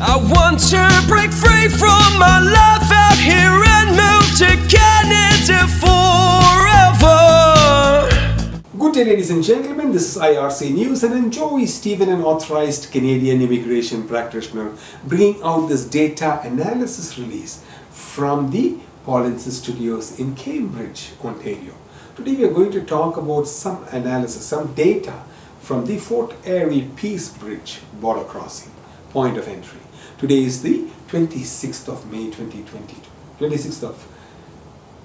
I want to break free from my life out here and move to Canada forever. Good day, ladies and gentlemen. This is IRC News, and I'm Joey Stephen, an authorized Canadian immigration practitioner, bringing out this data analysis release from the Paulinson Studios in Cambridge, Ontario. Today, we are going to talk about some analysis, some data from the Fort Erie Peace Bridge border crossing point of entry. Today is the 26th of May 2022, 26th of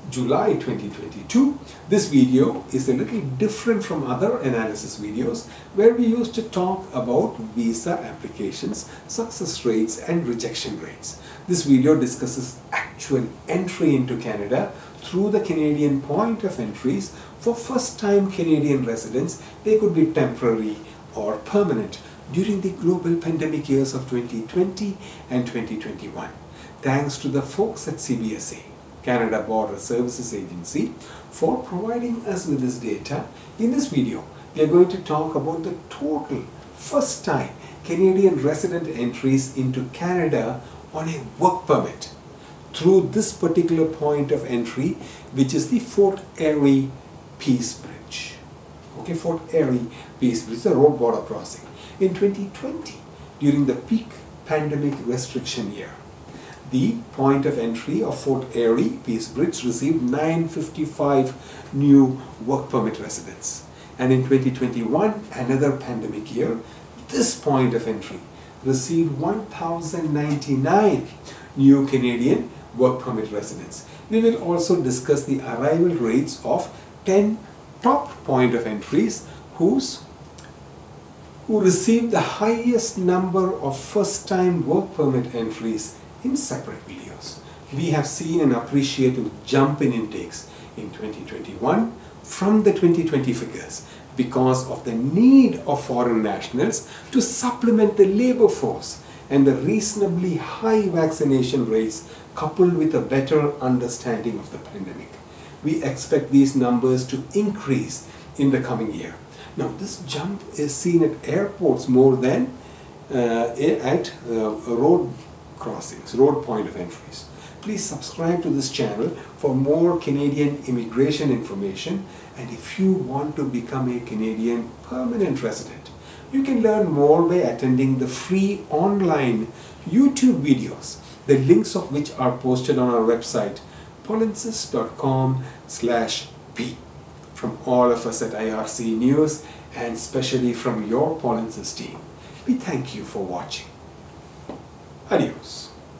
July 2022. This video is a little different from other analysis videos where we used to talk about visa applications, success rates and rejection rates. This video discusses actual entry into Canada through the Canadian point of entries for first time Canadian residents. They could be temporary or permanent during the global pandemic years of 2020 and 2021. Thanks to the folks at CBSA, Canada Border Services Agency, for providing us with this data. In this video, we are going to talk about the total first time Canadian resident entries into Canada on a work permit through this particular point of entry, which is the Fort Erie Peace Bridge. Okay, Fort Erie Peace Bridge, the road border crossing in 2020 during the peak pandemic restriction year. The point of entry of Fort Erie Peace Bridge received 955 new work permit residents. And in 2021, another pandemic year, this point of entry received 1,099 new Canadian work permit residents. We will also discuss the arrival rates of 10 top point of entries whose who received the highest number of first-time work permit entries in separate videos. We have seen an appreciative jump in intakes in 2021 from the 2020 figures because of the need of foreign nationals to supplement the labor force and the reasonably high vaccination rates coupled with a better understanding of the pandemic. We expect these numbers to increase in the coming year. Now, this jump is seen at airports more than uh, at uh, road crossings, road point of entries. Please subscribe to this channel for more Canadian immigration information. And if you want to become a Canadian permanent resident, you can learn more by attending the free online YouTube videos, the links of which are posted on our website, paulinsis.com slash p from all of us at IRC News and especially from your Paulinsis team. We thank you for watching. Adios.